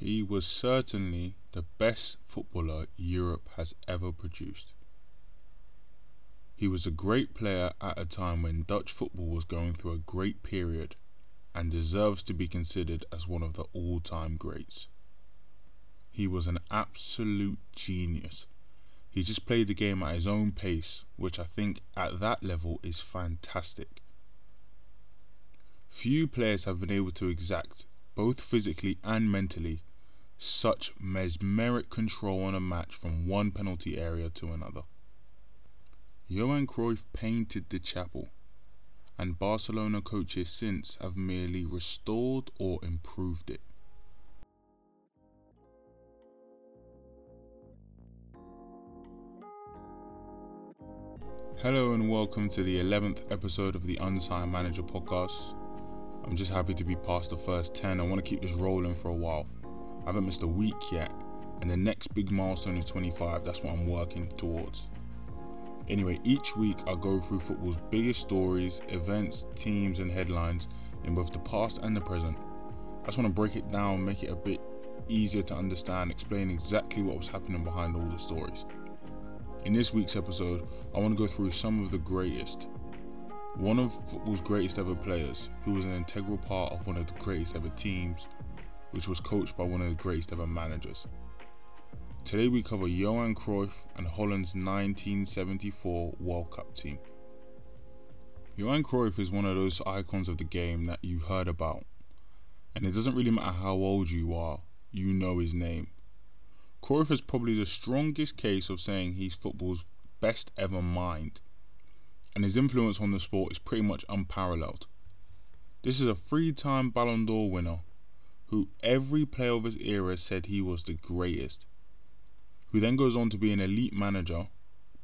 He was certainly the best footballer Europe has ever produced. He was a great player at a time when Dutch football was going through a great period and deserves to be considered as one of the all time greats. He was an absolute genius. He just played the game at his own pace, which I think at that level is fantastic. Few players have been able to exact, both physically and mentally, such mesmeric control on a match from one penalty area to another. Johan Cruyff painted the chapel, and Barcelona coaches since have merely restored or improved it. Hello and welcome to the 11th episode of the Unsigned Manager podcast. I'm just happy to be past the first 10. I want to keep this rolling for a while. I haven't missed a week yet, and the next big milestone is 25. That's what I'm working towards. Anyway, each week I go through football's biggest stories, events, teams, and headlines in both the past and the present. I just want to break it down, make it a bit easier to understand, explain exactly what was happening behind all the stories. In this week's episode, I want to go through some of the greatest. One of football's greatest ever players, who was an integral part of one of the greatest ever teams, which was coached by one of the greatest ever managers. Today we cover Johan Cruyff and Holland's 1974 World Cup team. Johan Cruyff is one of those icons of the game that you've heard about, and it doesn't really matter how old you are, you know his name. Cruyff is probably the strongest case of saying he's football's best ever mind, and his influence on the sport is pretty much unparalleled. This is a three time Ballon d'Or winner who every player of his era said he was the greatest, who then goes on to be an elite manager,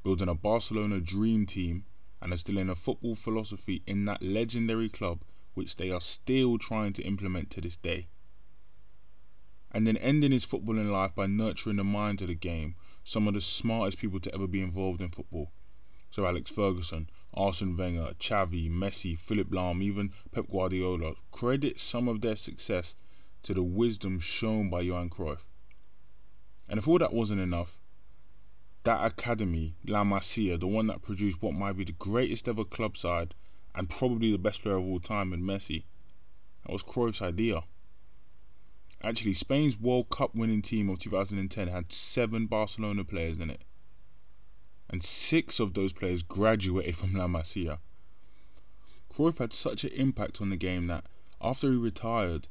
building a Barcelona dream team, and instilling a football philosophy in that legendary club which they are still trying to implement to this day and then ending his footballing life by nurturing the mind of the game, some of the smartest people to ever be involved in football. So Alex Ferguson, Arsene Wenger, Xavi, Messi, Philipp Lahm, even Pep Guardiola credit some of their success to the wisdom shown by Johan Cruyff. And if all that wasn't enough, that academy, La Masia, the one that produced what might be the greatest ever club side and probably the best player of all time in Messi, that was Cruyff's idea. Actually, Spain's World Cup winning team of 2010 had seven Barcelona players in it. And six of those players graduated from La Masia. Cruyff had such an impact on the game that after he retired,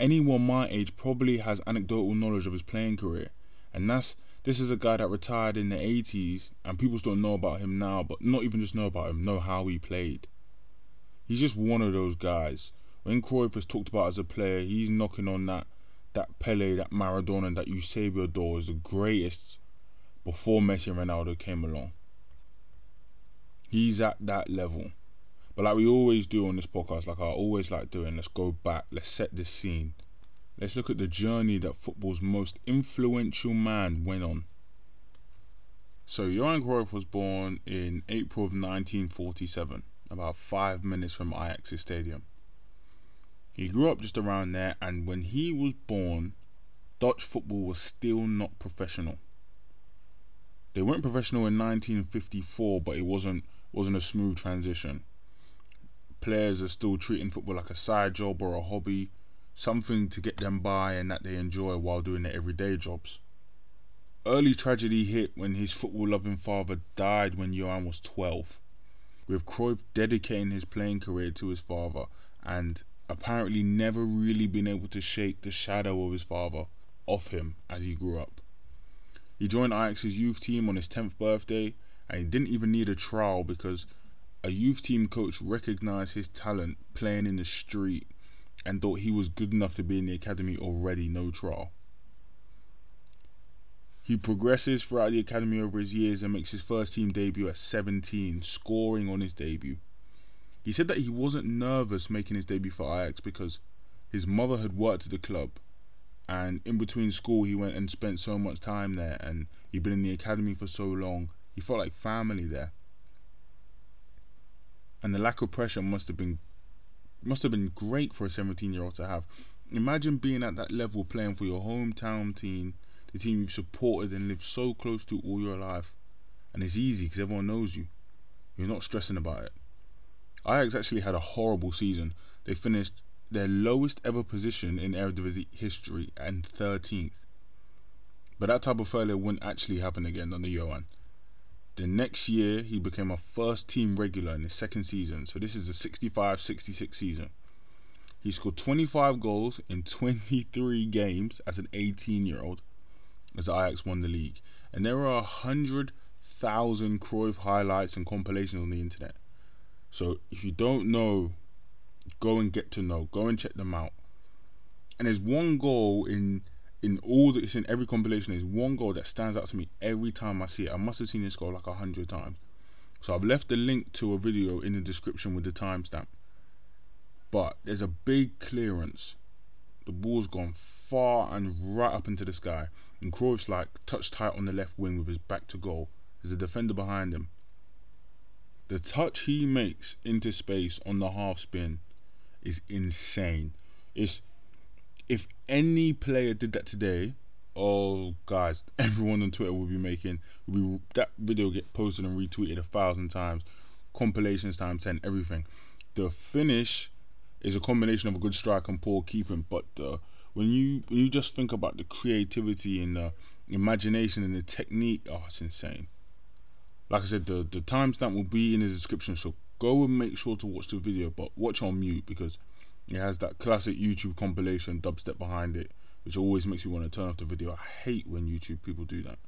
anyone my age probably has anecdotal knowledge of his playing career. And that's this is a guy that retired in the 80s and people still know about him now, but not even just know about him, know how he played. He's just one of those guys when Cruyff is talked about as a player, he's knocking on that that Pele, that Maradona, that Eusebio door is the greatest before Messi and Ronaldo came along. He's at that level. But like we always do on this podcast, like I always like doing, let's go back, let's set the scene. Let's look at the journey that football's most influential man went on. So Johan Cruyff was born in April of 1947, about five minutes from Ajax's stadium. He grew up just around there, and when he was born, Dutch football was still not professional. They went professional in 1954, but it wasn't wasn't a smooth transition. Players are still treating football like a side job or a hobby, something to get them by and that they enjoy while doing their everyday jobs. Early tragedy hit when his football loving father died when Johan was 12, with Cruyff dedicating his playing career to his father and apparently never really been able to shake the shadow of his father off him as he grew up. He joined Ajax's youth team on his 10th birthday and he didn't even need a trial because a youth team coach recognized his talent playing in the street and thought he was good enough to be in the academy already, no trial. He progresses throughout the academy over his years and makes his first team debut at 17, scoring on his debut. He said that he wasn't nervous making his debut for Ajax because his mother had worked at the club and in between school he went and spent so much time there and he'd been in the academy for so long he felt like family there and the lack of pressure must have been must have been great for a 17 year old to have Imagine being at that level playing for your hometown team, the team you've supported and lived so close to all your life. And it's easy because everyone knows you. You're not stressing about it. Ajax actually had a horrible season. They finished their lowest ever position in Eredivisie history and 13th. But that type of failure wouldn't actually happen again under Johan. The next year, he became a first team regular in his second season. So this is a 65 66 season. He scored 25 goals in 23 games as an 18 year old as Ajax won the league. And there are 100,000 Cruyff highlights and compilations on the internet. So if you don't know, go and get to know. Go and check them out. And there's one goal in in all the it's in every compilation. There's one goal that stands out to me every time I see it. I must have seen this goal like a hundred times. So I've left the link to a video in the description with the timestamp. But there's a big clearance. The ball's gone far and right up into the sky. And Cruyff's like touch tight on the left wing with his back to goal. There's a defender behind him. The touch he makes into space on the half spin is insane. It's if any player did that today, oh guys, everyone on Twitter will be making will be that video get posted and retweeted a thousand times, compilations times ten, everything. The finish is a combination of a good strike and poor keeping, but uh, when you when you just think about the creativity and the imagination and the technique, oh, it's insane like I said, the the timestamp will be in the description, so go and make sure to watch the video, but watch on mute because it has that classic YouTube compilation dubstep behind it, which always makes me want to turn off the video. I hate when YouTube people do that.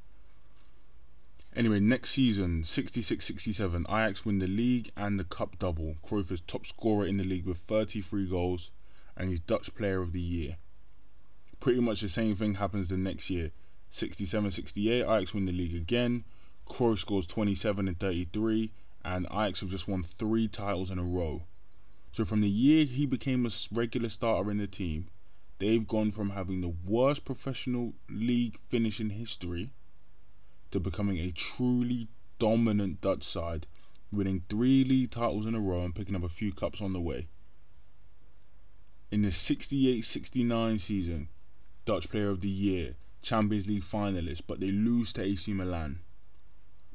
Anyway, next season, 66-67, Ajax win the league and the cup double. Cruyff is top scorer in the league with 33 goals, and he's Dutch Player of the Year. Pretty much the same thing happens the next year. 67-68, Ajax win the league again. Cruyff scores 27 and 33, and Ajax have just won three titles in a row. So from the year he became a regular starter in the team, they've gone from having the worst professional league finish in history to becoming a truly dominant Dutch side, winning three league titles in a row and picking up a few cups on the way. In the 68 69 season, Dutch Player of the Year, Champions League finalists, but they lose to AC Milan.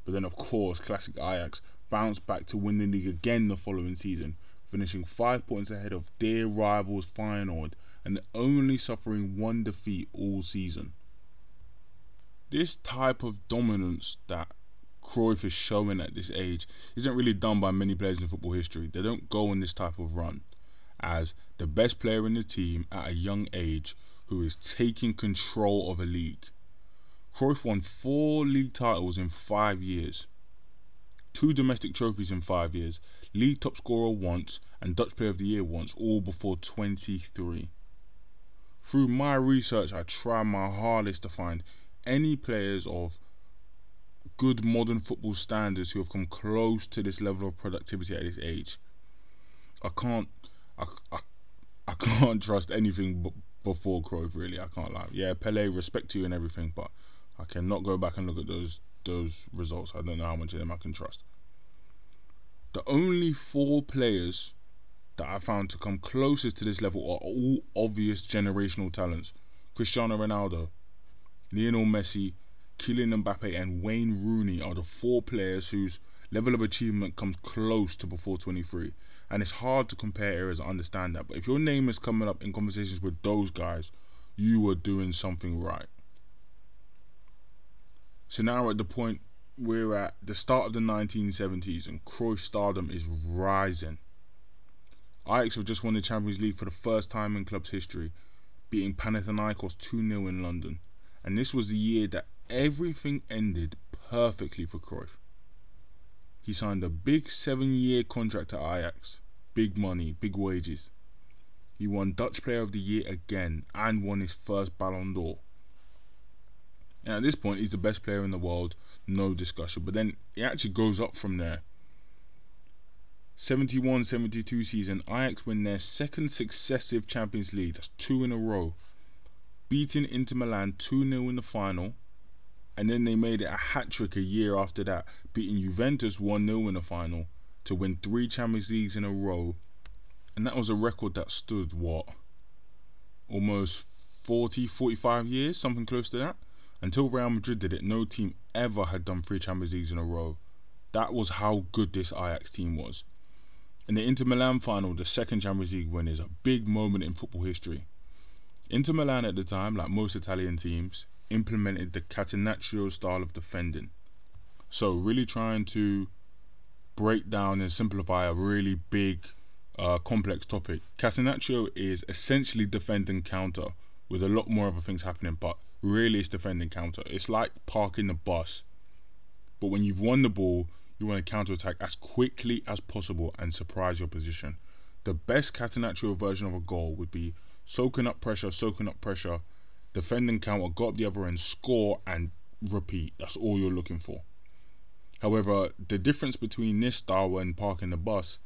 But then, of course, classic Ajax bounced back to win the league again the following season, finishing five points ahead of their rivals Feyenoord and only suffering one defeat all season. This type of dominance that Cruyff is showing at this age isn't really done by many players in football history. They don't go on this type of run as the best player in the team at a young age who is taking control of a league. Cruyff won four league titles in five years, two domestic trophies in five years, league top scorer once, and Dutch Player of the Year once, all before 23. Through my research, I try my hardest to find any players of good modern football standards who have come close to this level of productivity at this age. I can't, I, I, I can't trust anything b- before Cruyff. Really, I can't lie. Yeah, Pele, respect to you and everything, but I cannot go back and look at those those results. I don't know how much of them I can trust. The only four players that I found to come closest to this level are all obvious generational talents. Cristiano Ronaldo, Lionel Messi, Kylian Mbappe, and Wayne Rooney are the four players whose level of achievement comes close to before 23. And it's hard to compare areas, I understand that. But if your name is coming up in conversations with those guys, you are doing something right. So now at the point we're at the start of the 1970s and Cruyff's stardom is rising. Ajax have just won the Champions League for the first time in club's history, beating Panathinaikos 2 0 in London. And this was the year that everything ended perfectly for Cruyff. He signed a big seven year contract at Ajax. Big money, big wages. He won Dutch Player of the Year again and won his first Ballon d'Or. And at this point, he's the best player in the world, no discussion. But then he actually goes up from there. 71 72 season, Ajax win their second successive Champions League. That's two in a row. Beating Inter Milan 2 0 in the final. And then they made it a hat trick a year after that, beating Juventus 1 0 in the final to win three Champions Leagues in a row. And that was a record that stood, what? almost 40, 45 years, something close to that. Until Real Madrid did it, no team ever had done three Champions Leagues in a row. That was how good this Ajax team was. In the Inter Milan final, the second Champions League win is a big moment in football history. Inter Milan at the time, like most Italian teams, implemented the Catenaccio style of defending. So, really trying to break down and simplify a really big, uh, complex topic. Catenaccio is essentially defending counter with a lot more other things happening, but really it's defending counter. It's like parking the bus, but when you've won the ball, you want to counter attack as quickly as possible and surprise your position. The best Catenaccio version of a goal would be soaking up pressure, soaking up pressure, defending counter, go up the other end, score, and repeat. That's all you're looking for. However, the difference between this style and parking the bus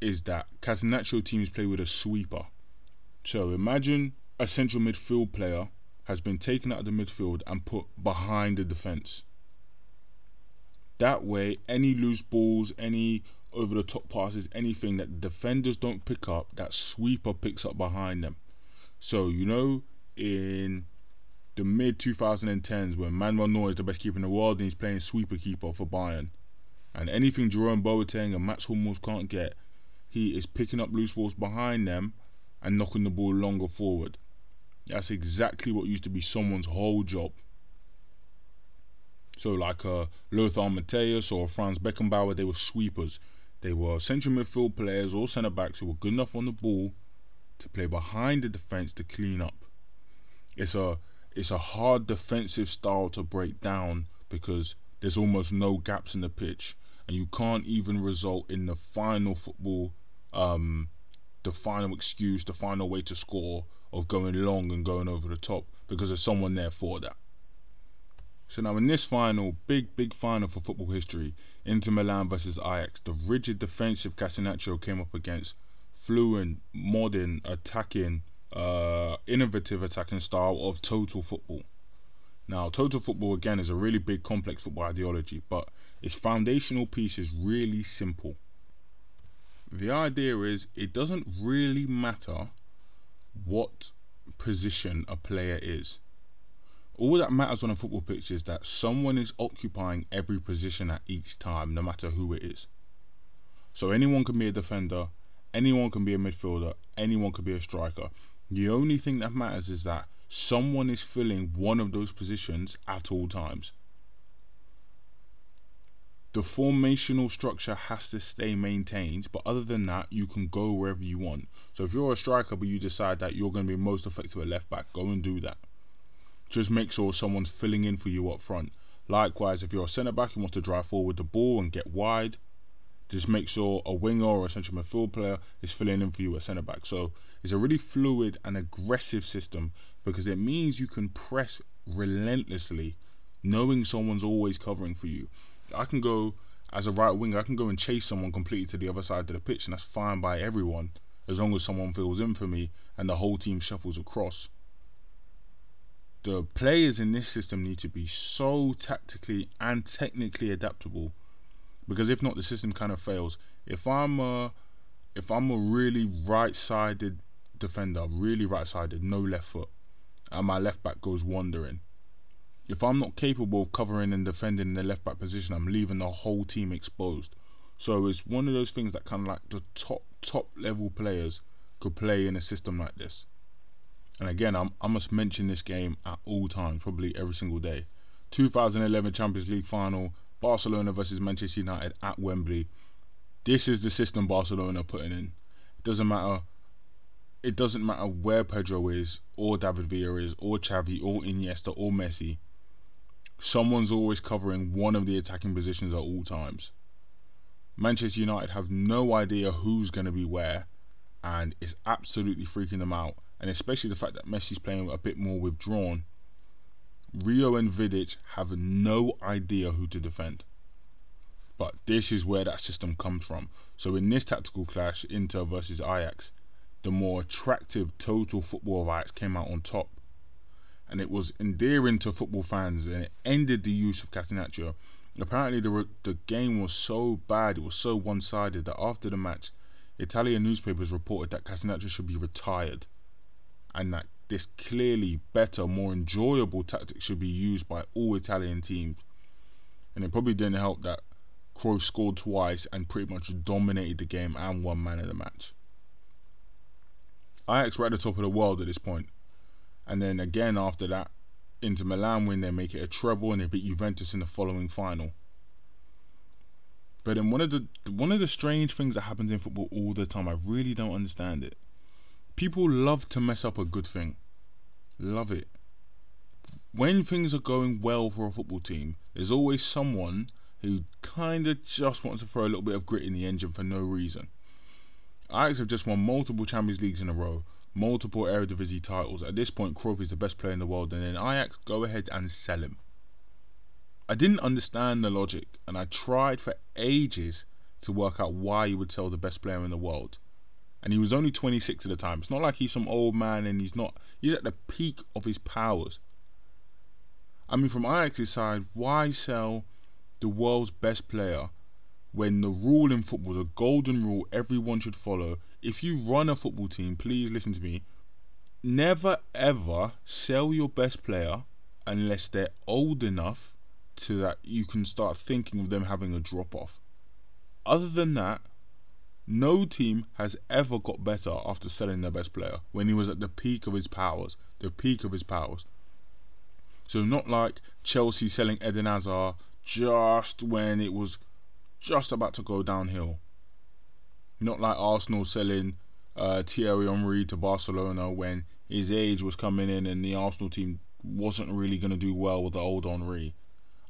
is that Catenaccio teams play with a sweeper. So imagine a central midfield player has been taken out of the midfield and put behind the defence. That way, any loose balls, any over the top passes, anything that defenders don't pick up, that sweeper picks up behind them. So, you know, in the mid 2010s when Manuel Neuer is the best keeper in the world and he's playing sweeper keeper for Bayern, and anything Jerome Boateng and Mats Hummels can't get, he is picking up loose balls behind them and knocking the ball longer forward. That's exactly what used to be someone's whole job. So, like uh, Lothar Matthäus or Franz Beckenbauer, they were sweepers. They were central midfield players or centre backs who were good enough on the ball to play behind the defence to clean up. It's a it's a hard defensive style to break down because there's almost no gaps in the pitch, and you can't even result in the final football, um, the final excuse, the final way to score of going long and going over the top because there's someone there for that. So now in this final, big big final for football history, Inter Milan versus Ajax, the rigid defensive Catenaccio came up against fluent, modern, attacking, uh, innovative attacking style of total football. Now, total football again is a really big, complex football ideology, but its foundational piece is really simple. The idea is it doesn't really matter what position a player is. All that matters on a football pitch is that someone is occupying every position at each time, no matter who it is. So anyone can be a defender, anyone can be a midfielder, anyone can be a striker. The only thing that matters is that someone is filling one of those positions at all times the formational structure has to stay maintained, but other than that, you can go wherever you want. So if you're a striker but you decide that you're going to be most effective at left back, go and do that. Just make sure someone's filling in for you up front. Likewise, if you're a centre back and want to drive forward the ball and get wide, just make sure a winger or a central midfield player is filling in for you at centre back. So it's a really fluid and aggressive system because it means you can press relentlessly, knowing someone's always covering for you. I can go as a right winger, I can go and chase someone completely to the other side of the pitch, and that's fine by everyone as long as someone fills in for me and the whole team shuffles across. The players in this system need to be so tactically and technically adaptable because if not, the system kind of fails. If I'm a, if I'm a really right-sided defender, really right-sided, no left foot, and my left back goes wandering if I'm not capable of covering and defending in the left back position, I'm leaving the whole team exposed. So it's one of those things that kind of like the top top level players could play in a system like this. And again, I'm, I must mention this game at all times, probably every single day. 2011 Champions League final, Barcelona versus Manchester United at Wembley. This is the system Barcelona are putting in. It doesn't matter. It doesn't matter where Pedro is, or David Villa is, or Xavi, or Iniesta, or Messi someone's always covering one of the attacking positions at all times. Manchester United have no idea who's going to be where, and it's absolutely freaking them out. And especially the fact that Messi's playing a bit more withdrawn. Rio and Vidic have no idea who to defend. But this is where that system comes from. So in this tactical clash, Inter versus Ajax, the more attractive total football of Ajax came out on top and it was endearing to football fans and it ended the use of Catenaccio. Apparently, the, the game was so bad, it was so one sided that after the match, Italian newspapers reported that Catenaccio should be retired. and that this clearly better, more enjoyable tactic should be used by all Italian teams. And it probably didn't help that Cruyff scored twice and pretty much dominated the game and won man of the match. Ajax were at the top of the world at this point, and then again after that, Inter Milan win, they make it a treble, and they beat Juventus in the following final. But then one of the one of the strange things that happens in football all the time, I really don't understand it. People love to mess up a good thing. Love it. When things are going well for a football team, there's always someone who kind of just wants to throw a little bit of grit in the engine for no reason. Ajax have just won multiple Champions Leagues in a row, multiple Eredivisie titles. At this point, Cruyff is the best player in the world, and then Ajax go ahead and sell him. I didn't understand the logic, and I tried for ages to work out why you would sell the best player in the world. And he was only 26 at the time. It's not like he's some old man and he's not, he's at the peak of his powers. I mean, from Ajax's side, why sell the world's best player when the rule in football, the golden rule everyone should follow, if you run a football team, please listen to me. Never ever sell your best player unless they're old enough to that you can start thinking of them having a drop off. Other than that, no team has ever got better after selling their best player when he was at the peak of his powers. The peak of his powers. So not like Chelsea selling Eden Hazard just when it was just about to go downhill. Not like Arsenal selling uh, Thierry Henry to Barcelona when his age was coming in and the Arsenal team wasn't really going to do well with the old Henry.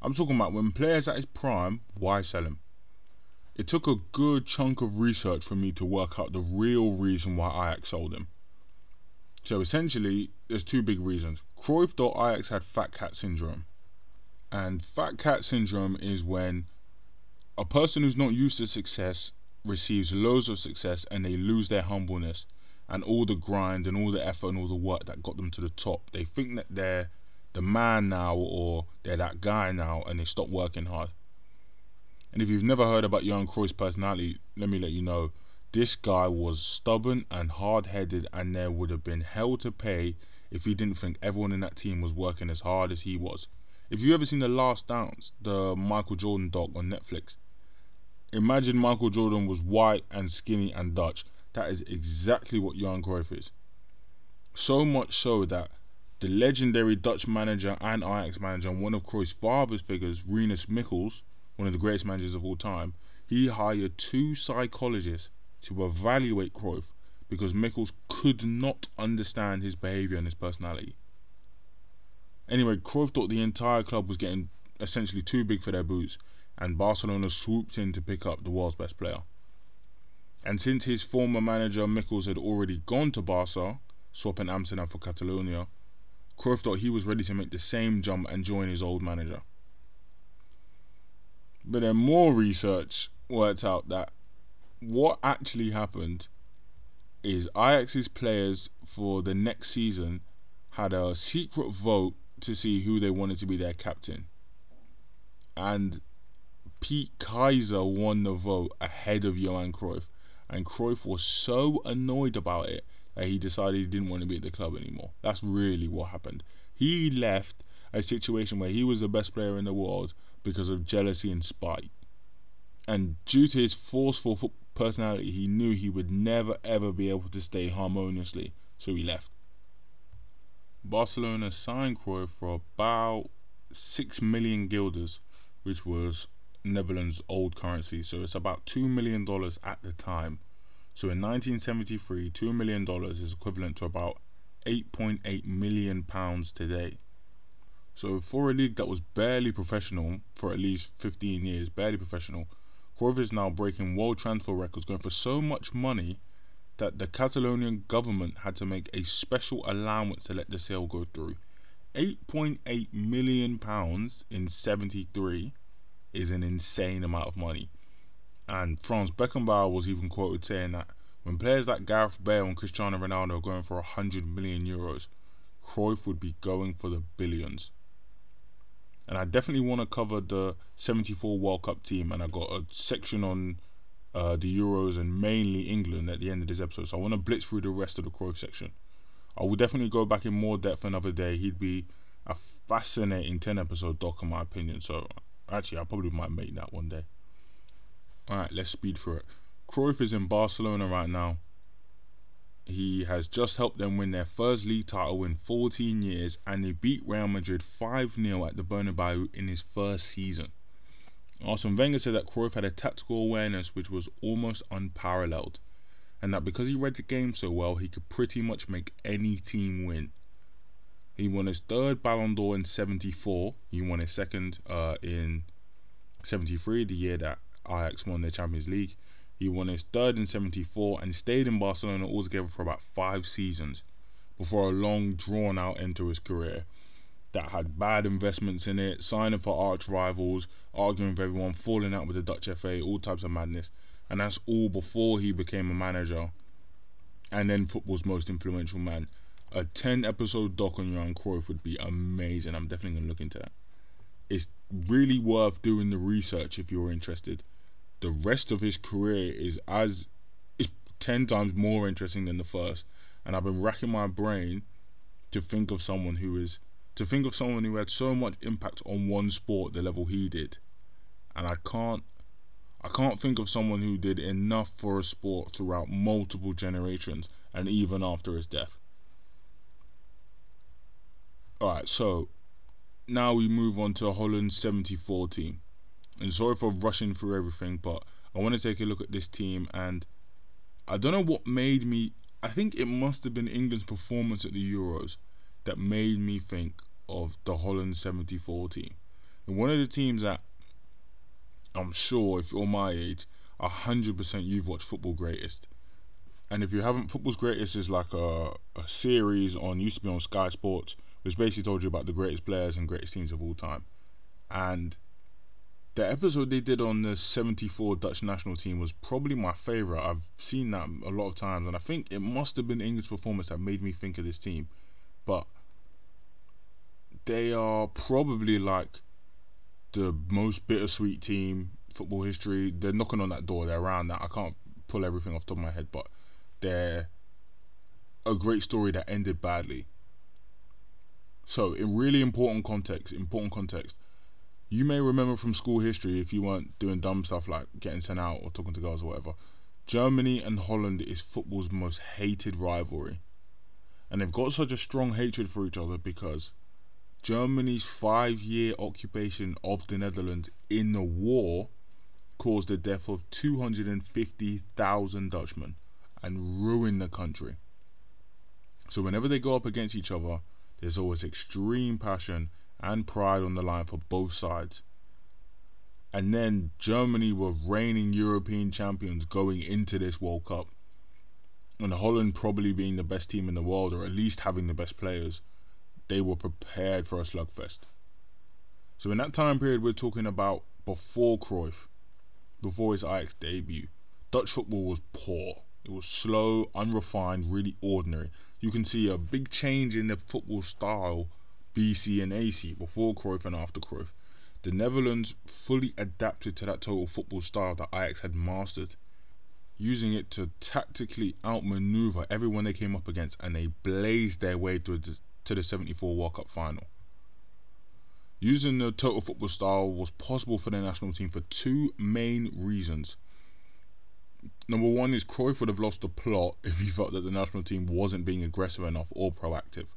I'm talking about when players at his prime, why sell him? It took a good chunk of research for me to work out the real reason why Ajax sold him. So essentially, there's two big reasons. Cruyff thought Ajax had fat cat syndrome. And fat cat syndrome is when a person who's not used to success receives loads of success and they lose their humbleness and all the grind and all the effort and all the work that got them to the top. They think that they're the man now or they're that guy now and they stop working hard. And if you've never heard about Johan Cruyff's personality, let me let you know. This guy was stubborn and hard headed, and there would have been hell to pay if he didn't think everyone in that team was working as hard as he was. If you ever seen The Last Dance, the Michael Jordan doc on Netflix, imagine Michael Jordan was white and skinny and Dutch. That is exactly what Johan Cruyff is. So much so that the legendary Dutch manager and Ajax manager and one of Cruyff's father's figures, Rinus Michels, one of the greatest managers of all time, he hired two psychologists to evaluate Cruyff because Michels could not understand his behaviour and his personality. Anyway, Cruyff thought the entire club was getting essentially too big for their boots, and Barcelona swooped in to pick up the world's best player. And since his former manager Michels had already gone to Barca, swapping Amsterdam for Catalonia, Cruyff thought he was ready to make the same jump and join his old manager. But then more research worked out that what actually happened is Ajax's players for the next season had a secret vote to see who they wanted to be their captain. And Piet Keizer won the vote ahead of Johan Cruyff. And Cruyff was so annoyed about it that he decided he didn't want to be at the club anymore. That's really what happened. He left a situation where he was the best player in the world because of jealousy and spite. And due to his forceful personality, he knew he would never ever be able to stay harmoniously, so he left. Barcelona signed Cruyff for about 6 million guilders, which was Netherlands' old currency. So it's about $2 million at the time. So in 1973, $2 million is equivalent to about 8.8 million pounds today. So for a league that was barely professional for at least 15 years, barely professional, Cruyff is now breaking world transfer records, going for so much money that the Catalonian government had to make a special allowance to let the sale go through. 8.8 million pounds in 73 is an insane amount of money. And Franz Beckenbauer was even quoted saying that when players like Gareth Bale and Cristiano Ronaldo are going for 100 million euros, Cruyff would be going for the billions. And I definitely want to cover the 74 World Cup team, and I got a section on uh, the Euros and mainly England at the end of this episode. So I want to blitz through the rest of the Cruyff section. I will definitely go back in more depth another day. He'd be a fascinating 10 episode doc, in my opinion. So, actually, I probably might make that one day. Alright, let's speed through it. Cruyff is in Barcelona right now. He has just helped them win their first league title in 14 years and they beat Real Madrid 5 0 at the Bernabeu in his first season. Arsene Wenger said that Cruyff had a tactical awareness which was almost unparalleled, and that because he read the game so well, he could pretty much make any team win. He won his third Ballon d'Or in 74, he won his second uh, in 73, the year that Ajax won the Champions League. He won his third in 74 and stayed in Barcelona altogether for about five seasons before a long, drawn out end to his career that had bad investments in it, signing for arch rivals, arguing with everyone, falling out with the Dutch FA, all types of madness. And that's all before he became a manager and then football's most influential man. A 10 episode doc on Johan Cruyff would be amazing. I'm definitely going to look into that. It's really worth doing the research if you're interested. The rest of his career is as is 10 times more interesting than the first. And I've been racking my brain to think of someone who is to think of someone who had so much impact on one sport the level he did and i can't i can't think of someone who did enough for a sport throughout multiple generations and even after his death alright so now we move on to holland's 74 team and sorry for rushing through everything but i want to take a look at this team and i don't know what made me i think it must have been england's performance at the euros that made me think of the Holland 74 team. And one of the teams that I'm sure, if you're my age, 100% you've watched Football Greatest. And if you haven't, Football's Greatest is like a, a series on, used to be on Sky Sports, which basically told you about the greatest players and greatest teams of all time. And the episode they did on the 74 Dutch national team was probably my favourite. I've seen that a lot of times, and I think it must have been English performance that made me think of this team but they are probably like the most bittersweet team football history. They're knocking on that door. They're around that. I can't pull everything off top of my head, but they're a great story that ended badly. So, in really important context, important context, you may remember from school history if you weren't doing dumb stuff like getting sent out or talking to girls or whatever. Germany and Holland is football's most hated rivalry. And they've got such a strong hatred for each other because Germany's five year occupation of the Netherlands in the war caused the death of 250,000 Dutchmen and ruined the country. So, whenever they go up against each other, there's always extreme passion and pride on the line for both sides. And then Germany were reigning European champions going into this World Cup and Holland probably being the best team in the world, or at least having the best players, they were prepared for a slugfest. So in that time period, we're talking about before Cruyff, before his Ajax debut, Dutch football was poor. It was slow, unrefined, really ordinary. You can see a big change in the football style BC and AC before Cruyff and after Cruyff. The Netherlands fully adapted to that total football style that Ajax had mastered using it to tactically outmaneuver everyone they came up against, and they blazed their way to the, to the 74 World Cup final. Using the total football style was possible for the national team for two main reasons. Number one is Cruyff would have lost the plot if he felt that the national team wasn't being aggressive enough or proactive.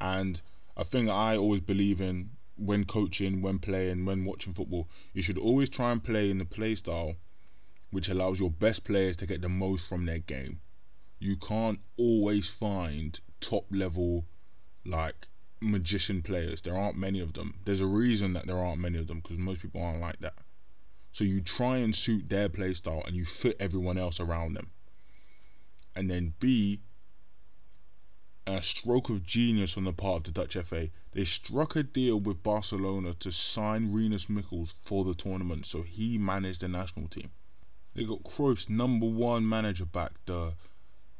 And a thing I always believe in when coaching, when playing, when watching football, you should always try and play in the play style which allows your best players to get the most from their game. You can't always find top level, like magician players. There aren't many of them. There's a reason that there aren't many of them because most people aren't like that. So you try and suit their play style and you fit everyone else around them. And then B, a stroke of genius on the part of the Dutch FA. They struck a deal with Barcelona to sign Rinus Michels for the tournament so he managed the national team. They got Cruyff's number one manager back, the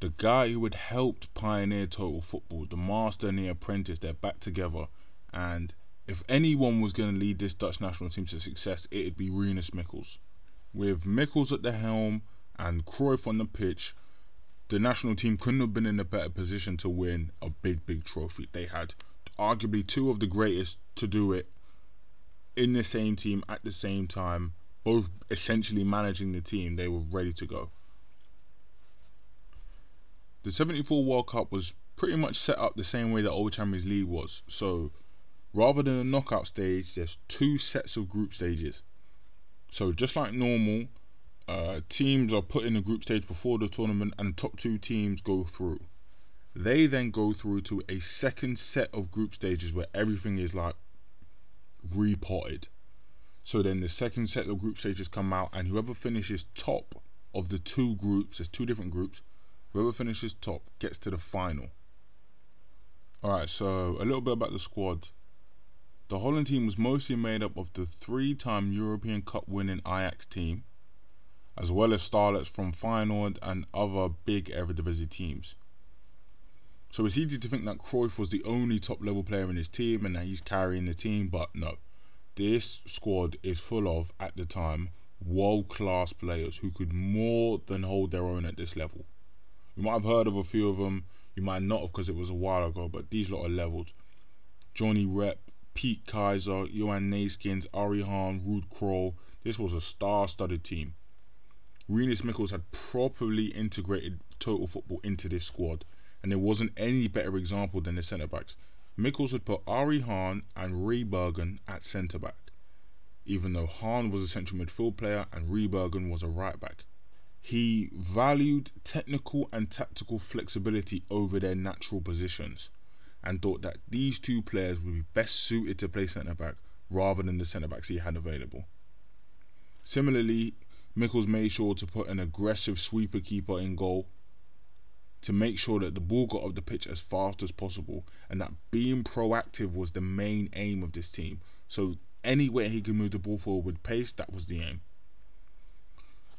the guy who had helped pioneer total football, the master and the apprentice. They're back together, and if anyone was going to lead this Dutch national team to success, it'd be Rinus Michels. With Michels at the helm and Cruyff on the pitch, the national team couldn't have been in a better position to win a big, big trophy. They had arguably two of the greatest to do it in the same team at the same time, both essentially managing the team. They were ready to go. The 74 World Cup was pretty much set up the same way that Old Champions League was. So rather than a knockout stage, there's two sets of group stages. So just like normal, uh, teams are put in a group stage before the tournament, and the top two teams go through. They then go through to a second set of group stages where everything is like repotted. So then the second set of group stages come out, and whoever finishes top of the two groups, there's two different groups, whoever finishes top gets to the final. Alright, so a little bit about the squad. The Holland team was mostly made up of the three time European Cup winning Ajax team, as well as starlets from Feyenoord and other big Eredivisie teams. So it's easy to think that Cruyff was the only top level player in his team and that he's carrying the team, but no. This squad is full of, at the time, world class players who could more than hold their own at this level. You might have heard of a few of them, you might not have because it was a while ago, but these lot are levels. Johnny Rep, Piet Keizer, Johan Neeskens, Arie Haan, Ruud Krol. This was a star studded team. Rinus Michels had properly integrated total football into this squad and there wasn't any better example than the centre backs. Michels had put Arie Haan and Rijsbergen at centre back, even though Haan was a central midfield player and Rijsbergen was a right back. He valued technical and tactical flexibility over their natural positions and thought that these two players would be best suited to play centre back rather than the centre backs he had available. Similarly, Michels made sure to put an aggressive sweeper keeper in goal to make sure that the ball got up the pitch as fast as possible and that being proactive was the main aim of this team. So anywhere he could move the ball forward with pace, that was the aim.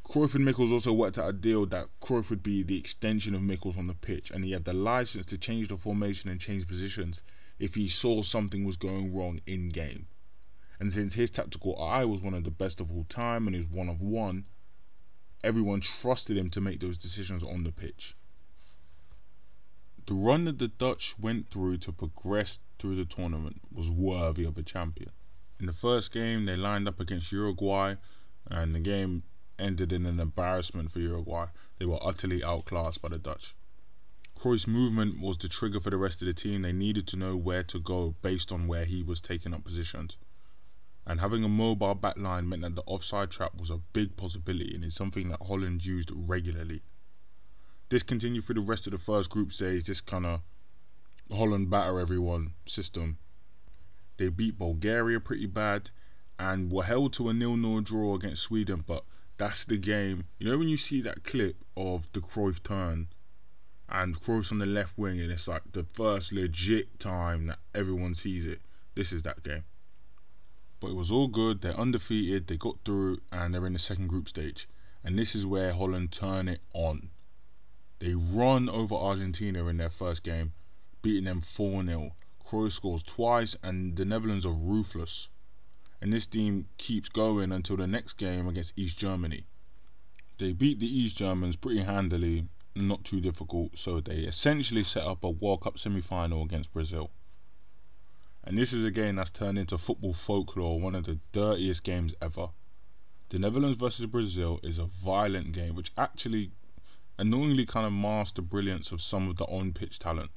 Cruyff and Michels also worked out a deal that Cruyff would be the extension of Michels on the pitch and he had the license to change the formation and change positions if he saw something was going wrong in game. And since his tactical eye was one of the best of all time and was one of one, everyone trusted him to make those decisions on the pitch. The run that the Dutch went through to progress through the tournament was worthy of a champion. In the first game, they lined up against Uruguay, and the game ended in an embarrassment for Uruguay. They were utterly outclassed by the Dutch. Cruyff's movement was the trigger for the rest of the team. They needed to know where to go based on where he was taking up positions. And having a mobile backline meant that the offside trap was a big possibility and it's something that Holland used regularly. This continued through the rest of the first group stage, this kind of Holland batter everyone system. They beat Bulgaria pretty bad and were held to a nil-nil draw against Sweden, but that's the game. You know when you see that clip of the Cruyff turn and Cruyff's on the left wing and it's like the first legit time that everyone sees it. This is that game. But it was all good. They're undefeated. They got through and they're in the second group stage. And this is where Holland turn it on. They run over Argentina in their first game, beating them 4 0. Cruyff scores twice, and the Netherlands are ruthless. And this team keeps going until the next game against East Germany. They beat the East Germans pretty handily, not too difficult, so they essentially set up a World Cup semi final against Brazil. And this is a game that's turned into football folklore, one of the dirtiest games ever. The Netherlands versus Brazil is a violent game which actually annoyingly kind of mask the brilliance of some of the on-pitch talent.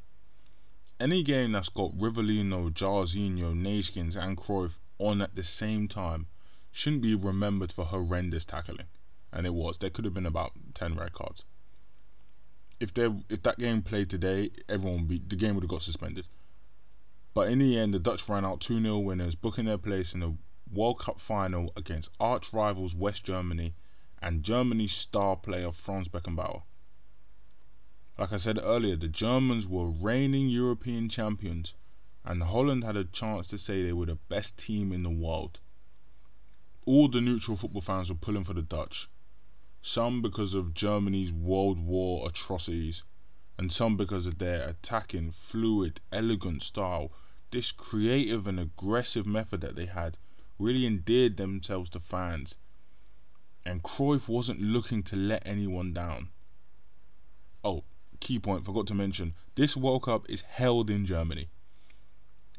Any game that's got Rivellino, Jairzinho, Neeskens and Cruyff on at the same time shouldn't be remembered for horrendous tackling. And it was. There could have been about 10 red cards. If there, if that game played today, everyone be, the game would have got suspended. But in the end, the Dutch ran out 2 0 winners, booking their place in the World Cup final against arch rivals West Germany and Germany's star player Franz Beckenbauer. Like I said earlier, the Germans were reigning European champions, and Holland had a chance to say they were the best team in the world. All the neutral football fans were pulling for the Dutch, some because of Germany's World War atrocities, and some because of their attacking, fluid, elegant style. This creative and aggressive method that they had really endeared themselves to fans and Cruyff wasn't looking to let anyone down. Oh, key point, forgot to mention this World Cup is held in Germany.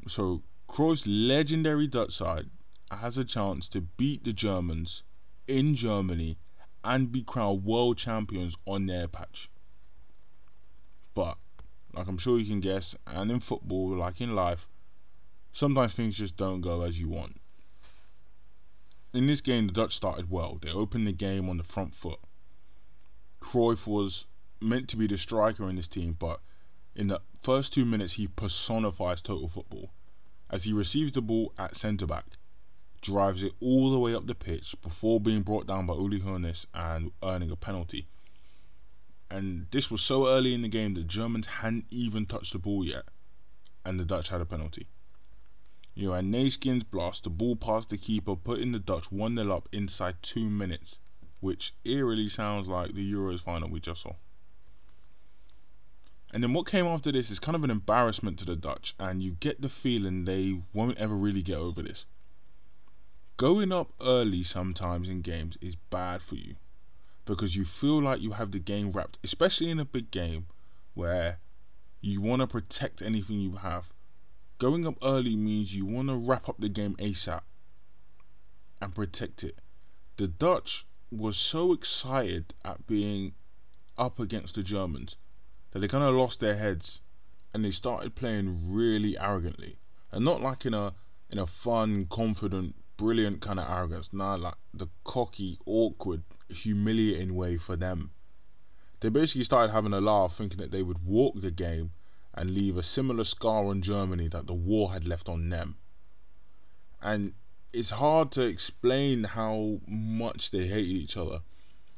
So Cruyff's legendary Dutch side has a chance to beat the Germans in Germany and be crowned world champions on their patch. But, like I'm sure you can guess, and in football, like in life, sometimes things just don't go as you want. In this game, the Dutch started well. They opened the game on the front foot. Cruyff was meant to be the striker in this team, but in the first two minutes, he personifies total football as he receives the ball at centre back, drives it all the way up the pitch before being brought down by Uli Hoeneß and earning a penalty. And this was so early in the game that Germans hadn't even touched the ball yet, and the Dutch had a penalty. You know, and Neeskens blast the ball past the keeper, putting the Dutch 1 0 up inside two minutes, which eerily sounds like the Euros final we just saw. And then what came after this is kind of an embarrassment to the Dutch, and you get the feeling they won't ever really get over this. Going up early sometimes in games is bad for you because you feel like you have the game wrapped, especially in a big game where you want to protect anything you have. Going up early means you want to wrap up the game ASAP and protect it. The Dutch was so excited at being up against the Germans that they kind of lost their heads and they started playing really arrogantly and not like in a in a fun, confident, brilliant kind of arrogance. Nah, like the cocky, awkward, humiliating way for them. They basically started having a laugh, thinking that they would walk the game and leave a similar scar on Germany that the war had left on them. And it's hard to explain how much they hated each other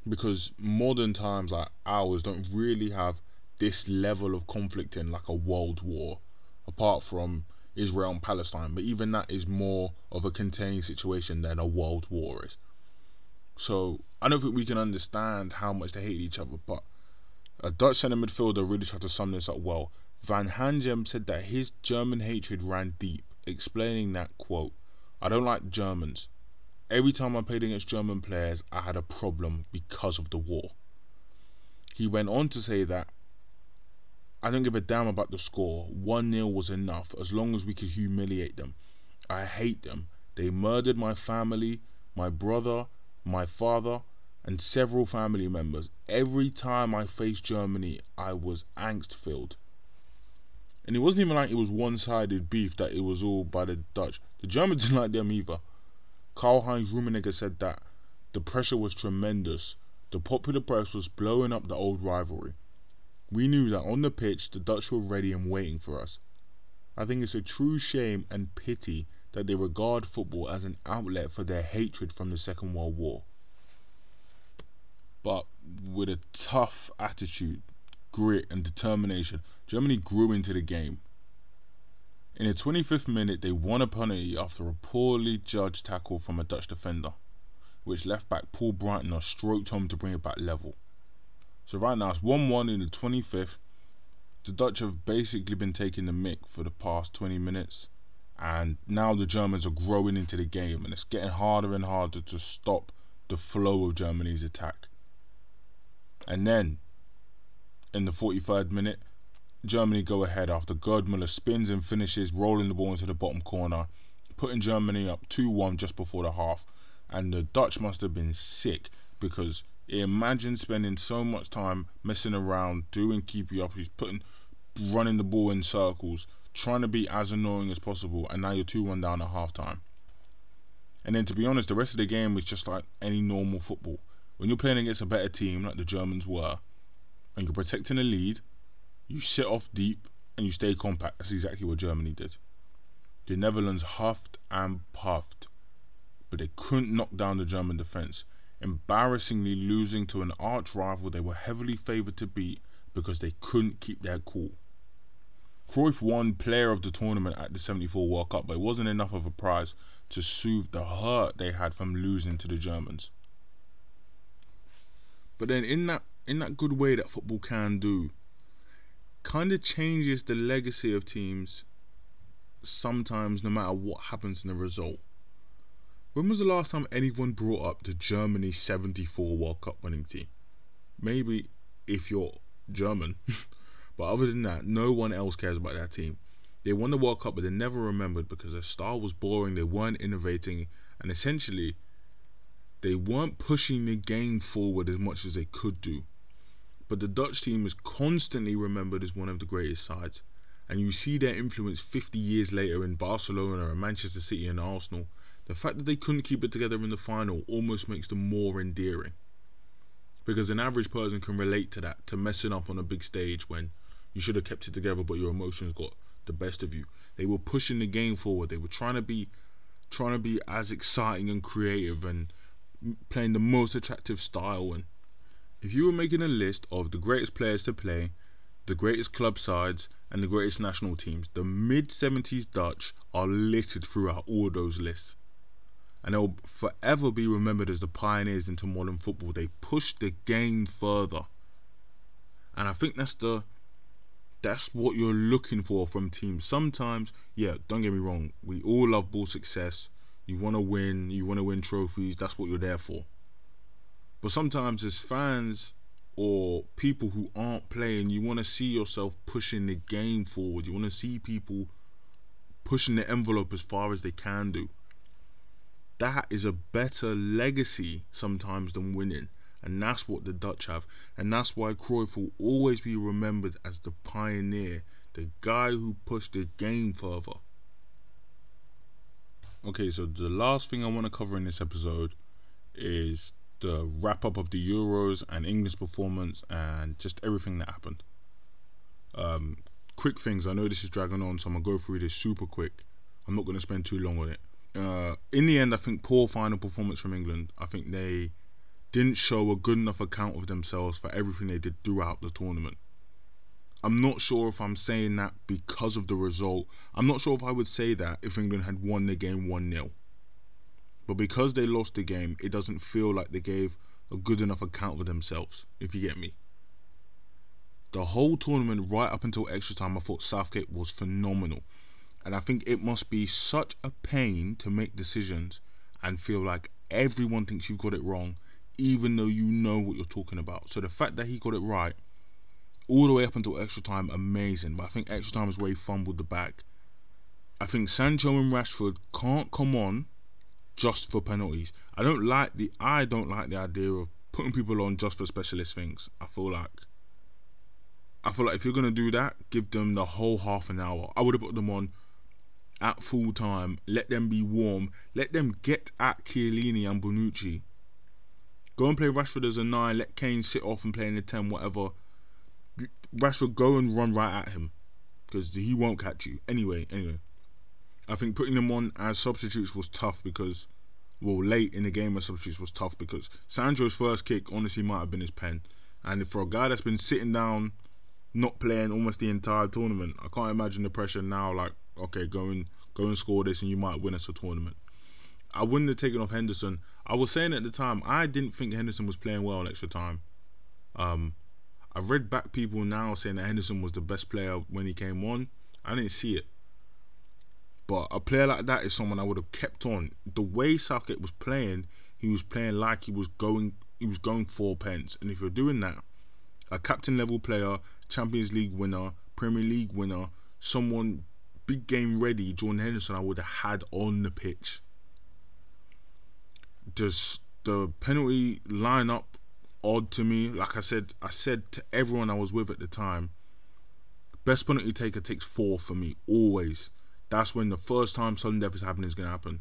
because modern times like ours don't really have this level of conflict in like a world war, apart from Israel and Palestine. But even that is more of a contained situation than a world war is. So I don't think we can understand how much they hate each other. But a Dutch centre midfielder really tried to sum this up well. Van Hanegem said that his German hatred ran deep, explaining that quote, I don't like Germans. Every time I played against German players, I had a problem because of the war. He went on to say that I don't give a damn about the score. 1 0 was enough as long as we could humiliate them. I hate them. They murdered my family, my brother, my father, and several family members. Every time I faced Germany, I was angst filled. And it wasn't even like it was one sided beef that it was all by the Dutch. The Germans didn't like them either. Karl Heinz Rummenigge said that the pressure was tremendous. The popular press was blowing up the old rivalry. We knew that on the pitch the Dutch were ready and waiting for us. I think it's a true shame and pity that they regard football as an outlet for their hatred from the Second World War. But with a tough attitude, grit, and determination, Germany grew into the game. In the 25th minute, they won a penalty after a poorly judged tackle from a Dutch defender, which left back Paul Breitner stroked home to bring it back level. So right now it's 1 1 in the 25th. The Dutch have basically been taking the mick for the past 20 minutes. And now the Germans are growing into the game, and it's getting harder and harder to stop the flow of Germany's attack. And then, in the 43rd minute, Germany go ahead after Gerd Müller spins and finishes, rolling the ball into the bottom corner, putting Germany up 2 1 just before the half. And the Dutch must have been sick because Imagine spending so much time messing around, doing keep you up, putting, running the ball in circles, trying to be as annoying as possible, and now you're 2 1 down at half time. And then to be honest, the rest of the game was just like any normal football. When you're playing against a better team like the Germans were, and you're protecting a lead, you sit off deep and you stay compact. That's exactly what Germany did. The Netherlands huffed and puffed, but they couldn't knock down the German defence embarrassingly losing to an arch rival they were heavily favoured to beat because they couldn't keep their cool. Cruyff won player of the tournament at the 74 World Cup, but it wasn't enough of a prize to soothe the hurt they had from losing to the Germans. But then in that in that good way that football can do, kind of changes the legacy of teams sometimes no matter what happens in the result. When was the last time anyone brought up the Germany 74 World Cup winning team? Maybe if you're German. but other than that, no one else cares about that team. They won the World Cup, but they're never remembered because their style was boring, they weren't innovating, and essentially, they weren't pushing the game forward as much as they could do. But the Dutch team is constantly remembered as one of the greatest sides, and you see their influence 50 years later in Barcelona and Manchester City and Arsenal. The fact that they couldn't keep it together in the final almost makes them more endearing. Because an average person can relate to that, to messing up on a big stage when you should have kept it together, but your emotions got the best of you. They were pushing the game forward. They were trying to be, trying to be as exciting and creative and playing the most attractive style. And if you were making a list of the greatest players to play, the greatest club sides, and the greatest national teams, the mid 70s Dutch are littered throughout all those lists. And they'll forever be remembered as the pioneers into modern football. They pushed the game further. And I think that's the that's what you're looking for from teams. Sometimes, yeah, don't get me wrong, we all love ball success. You want to win, you want to win trophies, that's what you're there for. But sometimes, as fans or people who aren't playing, you want to see yourself pushing the game forward. You want to see people pushing the envelope as far as they can do. That is a better legacy sometimes than winning. And that's what the Dutch have. And that's why Cruyff will always be remembered as the pioneer, the guy who pushed the game further. Okay, so the last thing I want to cover in this episode is the wrap up of the Euros and England's performance and just everything that happened. Um, quick things. I know this is dragging on, so I'm gonna go through this super quick. I'm not gonna spend too long on it. Uh, in the end, I think poor final performance from England. I think they didn't show a good enough account of themselves for everything they did throughout the tournament. I'm not sure if I'm saying that because of the result. I'm not sure if I would say that if England had won the game 1 0. But because they lost the game, it doesn't feel like they gave a good enough account of themselves, if you get me. The whole tournament, right up until extra time, I thought Southgate was phenomenal. And I think it must be such a pain to make decisions and feel like everyone thinks you've got it wrong even though you know what you're talking about. So the fact that he got it right all the way up until extra time, amazing. But I think extra time is where he fumbled the bag. I think Sancho and Rashford can't come on just for penalties. I don't like the I don't like the idea of putting people on just for specialist things. I feel like I feel like if you're gonna do that, give them the whole half an hour. I would have put them on at full time, let them be warm, let them get at Chiellini and Bonucci Go and play Rashford as a nine. Let Kane sit off and play in the ten, whatever. Rashford, go and run right at him because he won't catch you. Anyway, anyway, I think putting them on as substitutes was tough because, well, late in the game as substitutes was tough because Sancho's first kick honestly might have been his pen, and for a guy that's been sitting down, not playing almost the entire tournament, I can't imagine the pressure now. Like, okay, go and go and score this, and you might win us a tournament. I wouldn't have taken off Henderson. I was saying at the time I didn't think Henderson was playing well in extra time. Um, I've read back people now saying that Henderson was the best player when he came on. I didn't see it. But a player like that is someone I would have kept on. The way Southgate was playing, he was playing like he was going he was going four pence. And if you're doing that, a captain level player, Champions League winner, Premier League winner, someone big game ready, Jordan Henderson I would have had on the pitch just the penalty lineup odd to me. Like I said, I said to everyone I was with at the time, best penalty taker takes four for me always. That's when the first time sudden death is happening is gonna happen.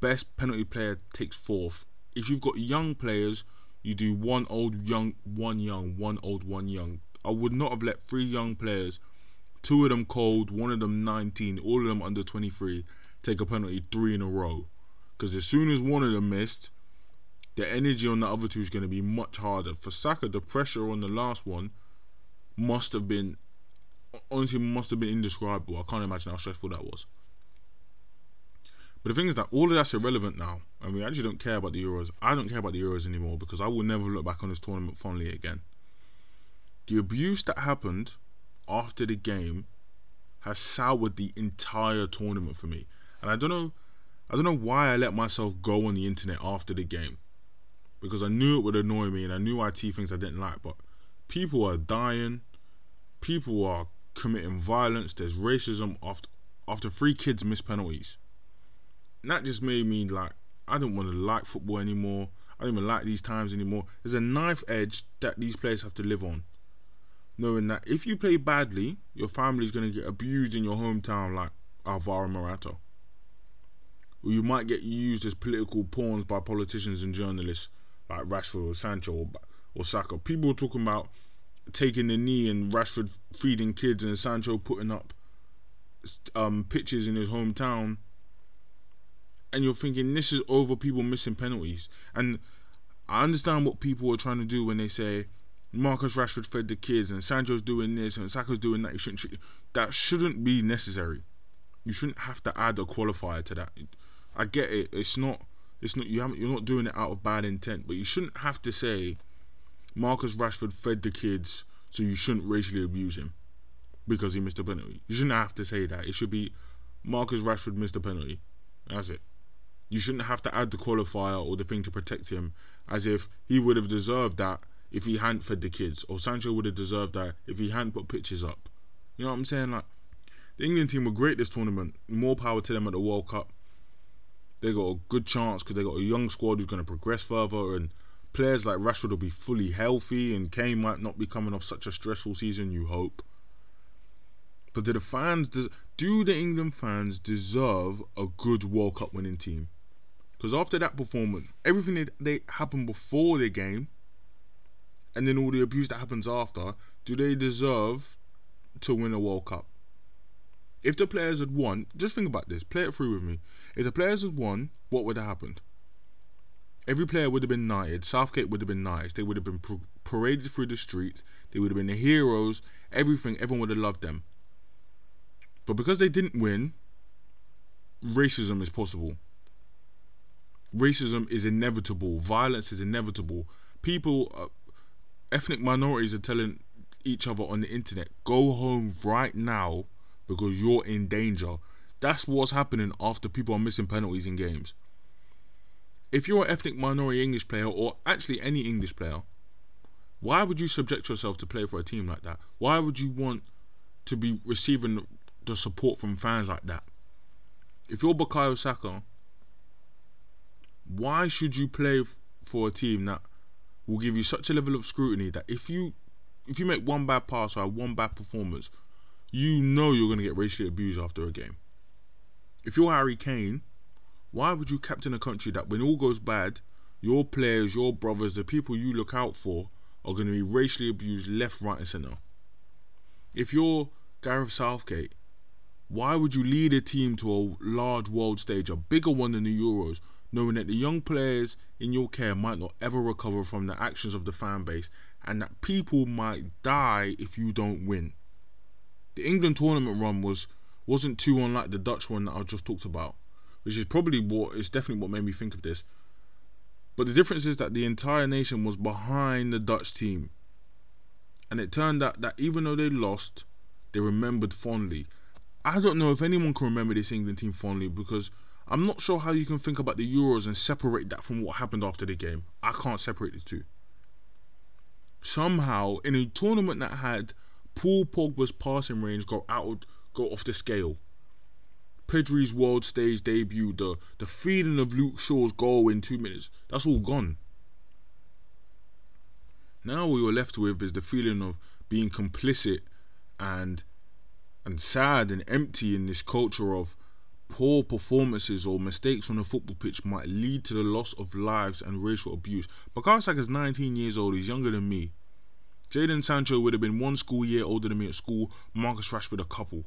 Best penalty player takes fourth. If you've got young players, you do one old, young, one young, one old, one young. I would not have let three young players, two of them cold, one of them 19, all of them under 23, take a penalty three in a row. Because as soon as one of them missed, the energy on the other two is going to be much harder. For Saka, the pressure on the last one must have been, honestly, must have been indescribable. I can't imagine how stressful that was. But the thing is that all of that's irrelevant now, and we actually don't care about the Euros. I don't care about the Euros anymore because I will never look back on this tournament fondly again. The abuse that happened after the game has soured the entire tournament for me, and I don't know I don't know why I let myself go on the internet after the game because I knew it would annoy me and I knew I'd see things I didn't like. But people are dying, people are committing violence. There's racism after after three kids miss penalties. And that just made me like I don't want to like football anymore. I don't even like these times anymore. There's a knife edge that these players have to live on. Knowing that if you play badly, your family's going to get abused in your hometown like Alvaro Morata. Or you might get used as political pawns by politicians and journalists like Rashford or Sancho or, or Saka. People are talking about taking the knee and Rashford feeding kids and Sancho putting up um, pictures in his hometown and you're thinking this is over people missing penalties. And I understand what people are trying to do when they say Marcus Rashford fed the kids and Sancho's doing this and Saka's doing that. You shouldn't. That shouldn't be necessary. You shouldn't have to add a qualifier to that. I get it. It's not. It's not. You haven't. You're not doing it out of bad intent. But you shouldn't have to say Marcus Rashford fed the kids, so you shouldn't racially abuse him because he missed a penalty. You shouldn't have to say that. It should be Marcus Rashford missed a penalty. That's it. You shouldn't have to add the qualifier or the thing to protect him as if he would have deserved that if he hadn't fed the kids, or Sancho would have deserved that if he hadn't put pictures up. You know what I'm saying? Like, the England team were great this tournament. More power to them at the World Cup. They got a good chance because they got a young squad who's going to progress further, and players like Rashford will be fully healthy, and Kane might not be coming off such a stressful season. You hope. But do the fans do the England fans deserve a good World Cup winning team? Because after that performance, everything that they happened before the game, and then all the abuse that happens after, do they deserve to win a World Cup? If the players had won, just think about this. Play it through with me. If the players had won, what would have happened? Every player would have been knighted. Southgate would have been nice. They would have been paraded through the streets. They would have been the heroes. Everything. Everyone would have loved them. But because they didn't win, racism is possible racism is inevitable, violence is inevitable. People, uh, ethnic minorities are telling each other on the internet, go home right now because you're in danger. That's what's happening after people are missing penalties in games. If you're an ethnic minority English player, or actually any English player, why would you subject yourself to play for a team like that? Why would you want to be receiving the support from fans like that? If you're Bukayo Saka why should you play for a team that will give you such a level of scrutiny that if you if you make one bad pass or one bad performance, you know you're going to get racially abused after a game. If you're Harry Kane, why would you captain a country that when all goes bad, your players, your brothers, the people you look out for are going to be racially abused left, right, and centre? If you're Gareth Southgate, why would you lead a team to a large world stage, a bigger one than the Euros, knowing that the young players in your care might not ever recover from the actions of the fan base and that people might die if you don't win. The England tournament run was wasn't too unlike the Dutch one that I just talked about, which is probably what is definitely what made me think of this. But the difference is that the entire nation was behind the Dutch team. And it turned out that even though they lost, they remembered fondly. I don't know if anyone can remember this England team fondly because I'm not sure how you can think about the Euros and separate that from what happened after the game. I can't separate the two. Somehow, in a tournament that had Paul Pogba's passing range go out, go off the scale. Pedri's world stage debut, the the feeling of Luke Shaw's goal in two minutes, that's all gone. Now what you're left with is the feeling of being complicit and and sad and empty in this culture of Poor performances or mistakes on the football pitch might lead to the loss of lives and racial abuse. Bukayo Saka is 19 years old, he's younger than me. Jadon Sancho would have been one school year older than me at school, Marcus Rashford a couple.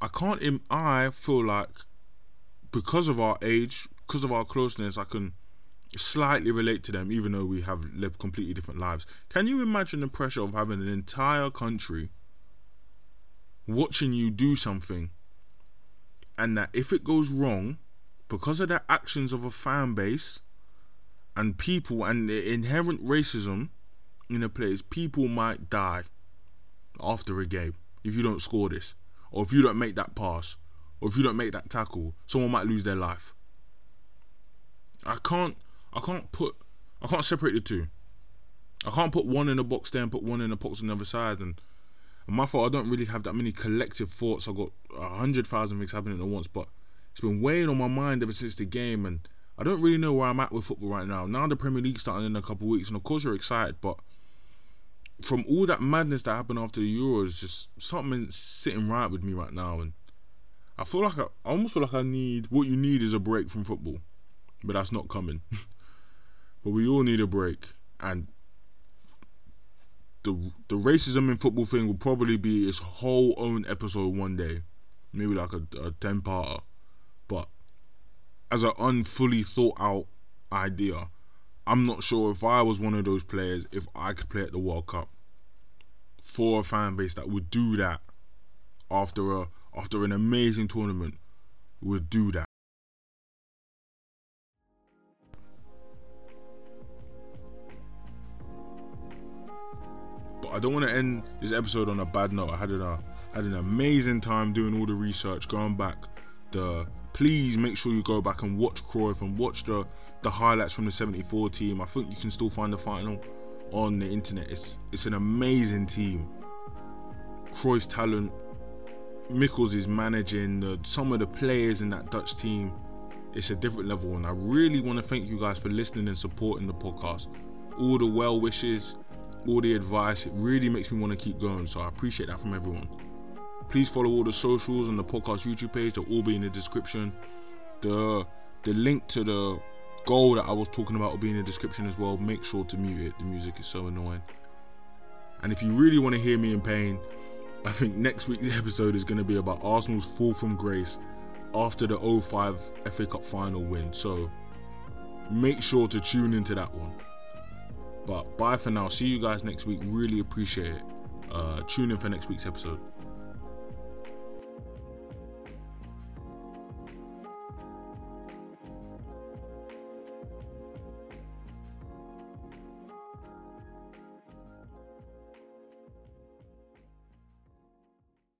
I can't, Im- I feel like because of our age, because of our closeness, I can slightly relate to them, even though we have lived completely different lives. Can you imagine the pressure of having an entire country watching you do something and that if it goes wrong, because of the actions of a fan base and people and the inherent racism in a place, people might die after a game if you don't score this, or if you don't make that pass, or if you don't make that tackle, someone might lose their life. I can't I can't put I can't separate the two. I can't put one in a box there and put one in a box on the other side. And, my fault, I don't really have that many collective thoughts. I got a hundred thousand things happening at once, but it's been weighing on my mind ever since the game, and I don't really know where I'm at with football right now. Now the Premier League starting in a couple of weeks, and of course you're excited, but from all that madness that happened after the Euros, just something sitting right with me right now, and I feel like I, I almost feel like I need what you need is a break from football, but that's not coming. but we all need a break, and the the racism in football thing will probably be its whole own episode one day, maybe like a, a ten parter. But as an unfully thought out idea, I'm not sure if I was one of those players if I could play at the World Cup for a fan base that would do that after a after an amazing tournament would do that. Don't want to end this episode on a bad note. I had an, uh, had an amazing time doing all the research, going back. The please make sure you go back and watch Cruyff and watch the the highlights from the 74 team. I think you can still find the final on the internet. It's it's an amazing team. Cruyff's talent, Michels is managing the, some of the players in that Dutch team. It's a different level, and I really want to thank you guys for listening and supporting the podcast. All the well wishes, all the advice, it really makes me want to keep going. So I appreciate that from everyone. Please follow all the socials and the podcast YouTube page. They'll all be in the description. The the link to the goal that I was talking about will be in the description as well. Make sure to mute it. The music is so annoying. And if you really want to hear me in pain, I think next week's episode is going to be about Arsenal's fall from grace after the 05 FA Cup final win. So make sure to tune into that one. But bye for now. See you guys next week. Really appreciate it. Uh, tune in for next week's episode.